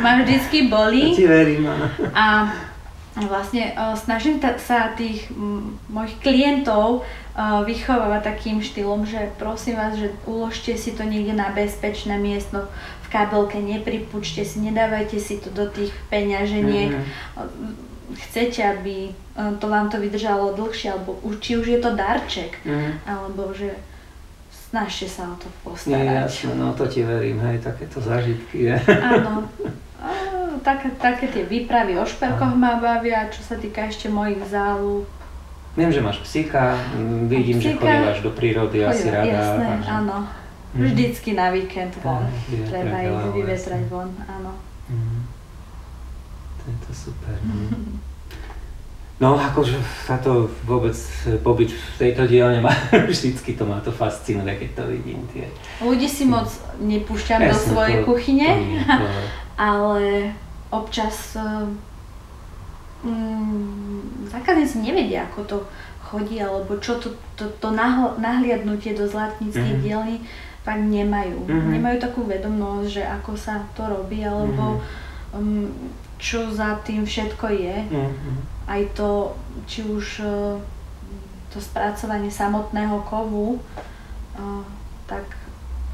ma vždycky boli. ti verím, áno. A vlastne snažím sa tých mojich klientov vychovávať takým štýlom, že prosím vás, že uložte si to niekde na bezpečné miesto, v kabelke, nepripučte si, nedávajte si to do tých peňaženiek. Mm-hmm. Chcete, aby to vám to vydržalo dlhšie, alebo či už je to darček, mm-hmm. alebo že snažte sa o to postarať. Nie, jasné, no to ti verím, hej, takéto zážitky je. Áno. také, také tie výpravy o šperkoch ma bavia, čo sa týka ešte mojich záľub. Viem, že máš psíka, vidím, psíka, že chodívaš do prírody chodím, asi rada. Jasné, že... áno. Mm. Vždycky na víkend von. Ja, Treba ísť vyvetrať von, áno. Mm. To je to super. Mm. No, akože to vôbec pobyt v tejto dielne ma vždycky to ma to fascinuje, keď to vidím. Tie. Ľudí si moc nepúšťam Jasne, do svojej to, kuchyne, to nie, to... ale občas mm, zákazníci nevedia, ako to chodí, alebo čo to, to, to nahliadnutie do zlatníckej mm-hmm. dielny fakt nemajú. Mm-hmm. Nemajú takú vedomnosť, že ako sa to robí, alebo mm-hmm. um, čo za tým všetko je. Mm-hmm aj to, či už e, to spracovanie samotného kovu, e, tak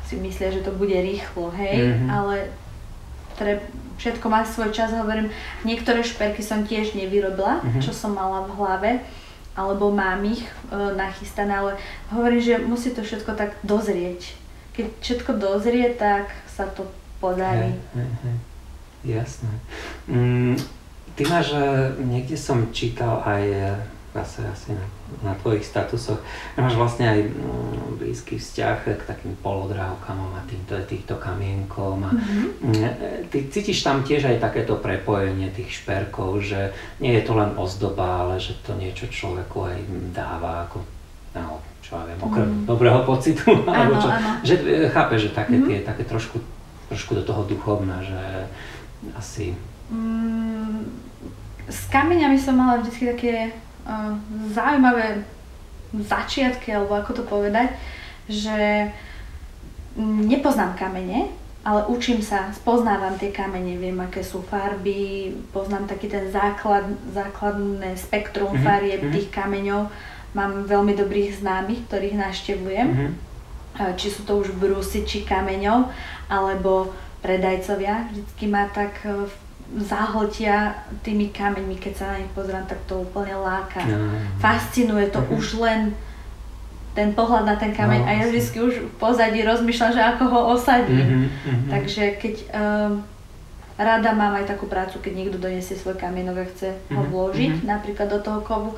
si myslia, že to bude rýchlo, hej, mm-hmm. ale treb, všetko má svoj čas, hovorím, niektoré šperky som tiež nevyrobila, mm-hmm. čo som mala v hlave, alebo mám ich e, nachystané, ale hovorím, že musí to všetko tak dozrieť. Keď všetko dozrie, tak sa to podarí. Hey, hey, hey. Jasné. Mm, Ty máš, niekde som čítal aj e, zase asi na, na tvojich statusoch, máš vlastne aj mm, blízky vzťah k takým polodrávkam a týmto, týchto kamienkom. A, mm-hmm. Ty cítiš tam tiež aj takéto prepojenie tých šperkov, že nie je to len ozdoba, ale že to niečo človeku aj dáva ako, no, čo ja viem, okrem mm. dobrého pocitu, áno, alebo čo, áno. že e, chápe, že také, mm-hmm. tie, také trošku, trošku do toho duchovná, že asi... Mm s kameňami som mala vždy také uh, zaujímavé začiatky, alebo ako to povedať, že nepoznám kamene, ale učím sa, spoznávam tie kamene, viem, aké sú farby, poznám taký ten základ, základné spektrum mm-hmm. farieb mm-hmm. tých kameňov. Mám veľmi dobrých známych, ktorých naštevujem. Mm-hmm. Či sú to už brúsi, či kameňov, alebo predajcovia. Vždycky ma tak v zahltia tými kameňmi, keď sa na nich pozerám, tak to úplne láka. No. Fascinuje to uh-huh. už len ten pohľad na ten kameň no, a ja vždy už v pozadí rozmýšľam, že ako ho osadím. Uh-huh, uh-huh. Takže keď um, rada mám aj takú prácu, keď niekto donesie svoj kamienok a chce uh-huh, ho vložiť uh-huh. napríklad do toho kovu,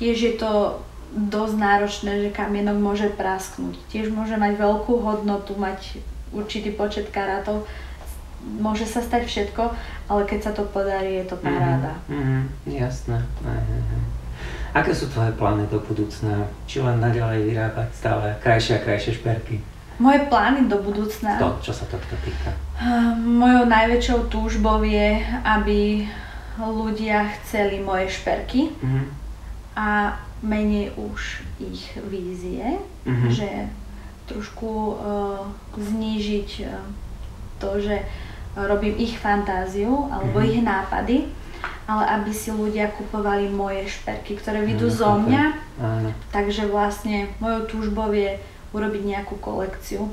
tiež je to dosť náročné, že kamienok môže prasknúť. Tiež môže mať veľkú hodnotu, mať určitý počet karátov môže sa stať všetko, ale keď sa to podarí, je to mhm, paráda. Mm-hmm, jasné. Aj. Aké sú tvoje plány do budúcna? Či len naďalej vyrábať stále krajšie a krajšie šperky? Moje plány do budúcna? To, čo sa tohto týka. Mojou najväčšou túžbou je, aby ľudia chceli moje šperky mm-hmm. a menej už ich vízie, mm-hmm. že trošku uh, znížiť uh, to, že robím ich fantáziu alebo mm-hmm. ich nápady, ale aby si ľudia kupovali moje šperky, ktoré vidú mm, zo mňa. Áno. Takže vlastne mojou túžbou je urobiť nejakú kolekciu,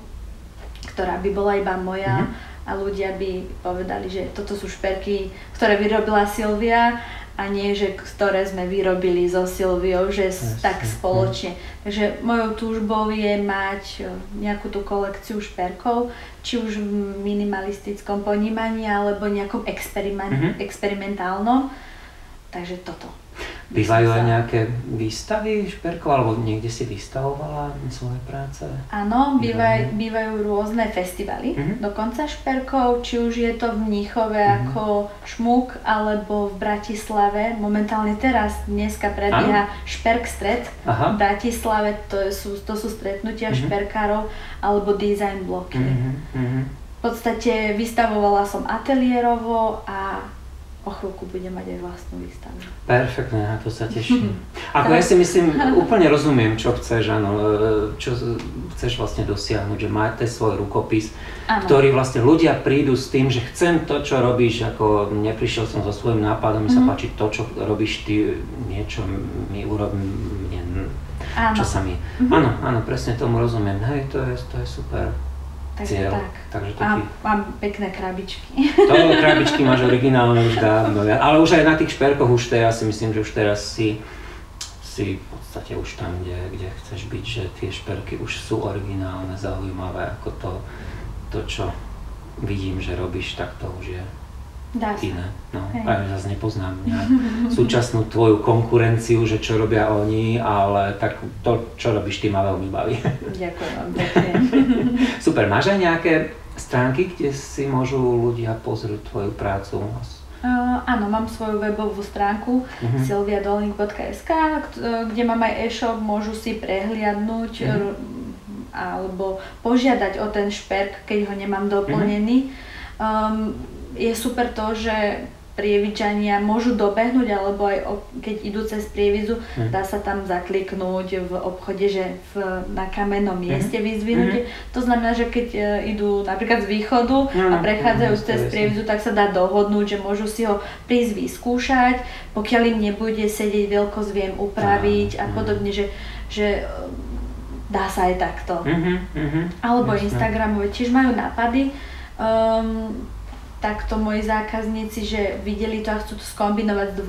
ktorá by bola iba moja mm-hmm. a ľudia by povedali, že toto sú šperky, ktoré vyrobila Silvia a nie, že ktoré sme vyrobili so Silviou, že yes, tak yes, spoločne. Takže mojou túžbou je mať e, nejakú tú kolekciu šperkov, či už v minimalistickom ponímaní alebo nejakom mm-hmm. experimentálnom. Takže toto. Bývajú aj nejaké výstavy šperkov, alebo niekde si vystavovala svoje práce? Áno, bývaj, bývajú rôzne festivaly, uh-huh. dokonca šperkov, či už je to v Mníchove uh-huh. ako šmuk, alebo v Bratislave. Momentálne teraz, dneska prebieha Šperk stred Aha. v Bratislave, to sú, to sú stretnutia uh-huh. šperkárov, alebo design bloky. Uh-huh. V podstate vystavovala som ateliérovo a o chvíľku budem mať aj vlastnú výstavu. Perfektne, na to sa teším. Ako ja si myslím, úplne rozumiem, čo chceš, áno, e, čo chceš vlastne dosiahnuť, že máte svoj rukopis, ano. ktorý vlastne ľudia prídu s tým, že chcem to, čo robíš, ako neprišiel som so svojím nápadom, mi mm-hmm. sa mhm. páči to, čo robíš ty, niečo mi urobí, mne, čo sa mi... Mm-hmm. Áno, áno, presne tomu rozumiem, hej, to je, to je super. Takže cieľ. tak. Takže to a mám pekné krabičky. To krabičky máš originálne už dávno, ale už aj na tých šperkoch už teraz si myslím, že už teraz si, si v podstate už tam, kde, kde chceš byť, že tie šperky už sú originálne, zaujímavé, ako to, to čo vidím, že robíš, tak to už je Dá sa. iné. No, ja zase nepoznám súčasnú tvoju konkurenciu, že čo robia oni, ale tak to, čo robíš ty, ma veľmi baví. Ďakujem vám pekne. Super, máš aj nejaké stránky, kde si môžu ľudia pozrieť tvoju prácu? Uh, áno, mám svoju webovú stránku uh-huh. silviadolnik.sk, kde mám aj e-shop, môžu si prehliadnúť uh-huh. alebo požiadať o ten šperk, keď ho nemám doplnený. Uh-huh. Um, je super to, že prievičania môžu dobehnúť, alebo aj keď idú cez prievizu, mm. dá sa tam zakliknúť v obchode, že v, na kamennom mhm. mieste mm. vyzvinutie. Mm. To znamená, že keď uh, idú napríklad z východu mm. a prechádzajú mm. cez prievizu, tak sa dá dohodnúť, že môžu si ho prísť vyskúšať, pokiaľ im nebude sedieť veľkosť, viem upraviť mm. a podobne, že, že dá sa aj takto. Mm-hmm, mm-hmm, Alebo jasne. Instagramové tiež majú nápady. Um, takto moji zákazníci, že videli to a chcú to skombinovať s,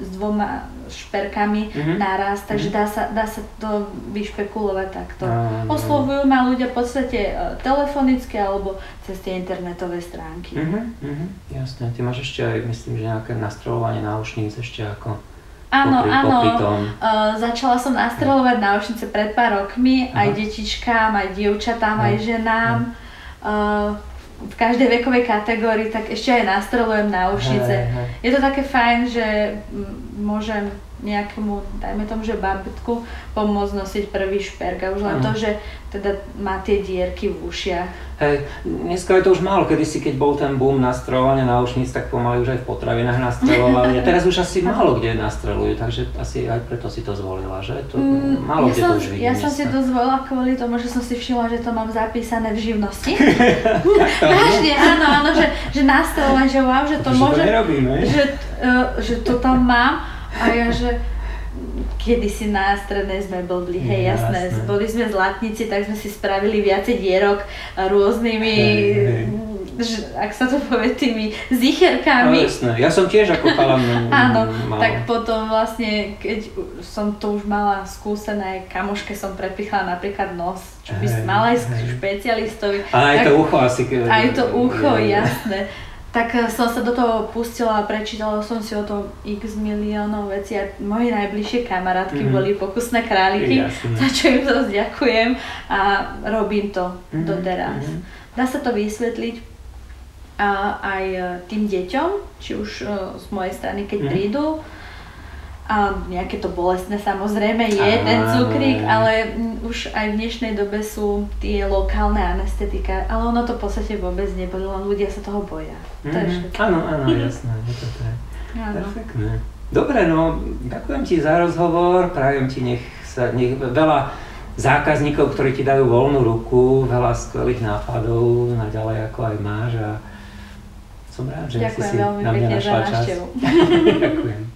s dvoma šperkami mm-hmm. naraz, takže mm-hmm. dá, sa, dá sa to vyšpekulovať takto. Mm-hmm. Oslovujú ma ľudia v podstate e, telefonicky alebo cez tie internetové stránky. Mm-hmm. Jasné, ty máš ešte aj, myslím, že nejaké nastrelovanie náušníc ešte ako Áno, popri, áno. Popri tom. Uh, začala som nastrelovať náušnice pred pár rokmi, Aha. aj detičkám, aj dievčatám, aj ženám. Uh, v každej vekovej kategórii, tak ešte aj nastrolujem náušnice. Hej, hej. Je to také fajn, že môžem nejakému, dajme tomu, že babetku pomôcť nosiť prvý šperk a už len to, že teda má tie dierky v ušiach. Hej, dneska je to už málo, kedy si keď bol ten boom nastrelovania náušnic, tak pomaly už aj v potravinách nastrelovali. A teraz už asi málo kde nastrelujú, takže asi aj preto si to zvolila, že? To, mm, málo ja kde som, to už vidím Ja som si to zvolila kvôli tomu, že som si všimla, že to mám zapísané v živnosti. Vážne, áno, áno, že, že nastrelovať, že wow, že to môže, že, uh, že to tam mám a ja, že kedy si na strednej sme blbli, hej, jasné. jasné. Boli sme zlatníci, tak sme si spravili viacej dierok rôznymi, hej, hej. ak sa to povie, tými zicherkami. No, jasné, ja som tiež ako chalan Áno, tak potom vlastne, keď som to už mala skúsené, kamoške som prepichla napríklad nos, čo by si mala aj špecialistovi. A aj to ucho asi. Aj to ucho, jasné tak eh, som sa do toho pustila a prečítala som si o tom x miliónov vecí a moje najbližšie kamarátky mm-hmm. boli pokusné králiky, Jasne. za čo im to ďakujem a robím to mm-hmm. doteraz. Mm-hmm. Dá sa to vysvetliť a aj eh, tým deťom, či už eh, z mojej strany, keď mm-hmm. prídu, a nejaké to bolestné samozrejme je Aha, ten cukrík, ale už aj v dnešnej dobe sú tie lokálne anestetika, ale ono to v podstate vôbec neboli, len ľudia sa toho boja. Mm-hmm. To je mhm. Áno, áno, jasné, je to tak. Perfektné. Dobre, no, ďakujem ti za rozhovor, prajem ti nech sa, nech veľa zákazníkov, ktorí ti dajú voľnú ruku, veľa skvelých nápadov, naďalej ako aj máš a som rád, že Ďakujem si si na mňa našla čas. Ďakujem.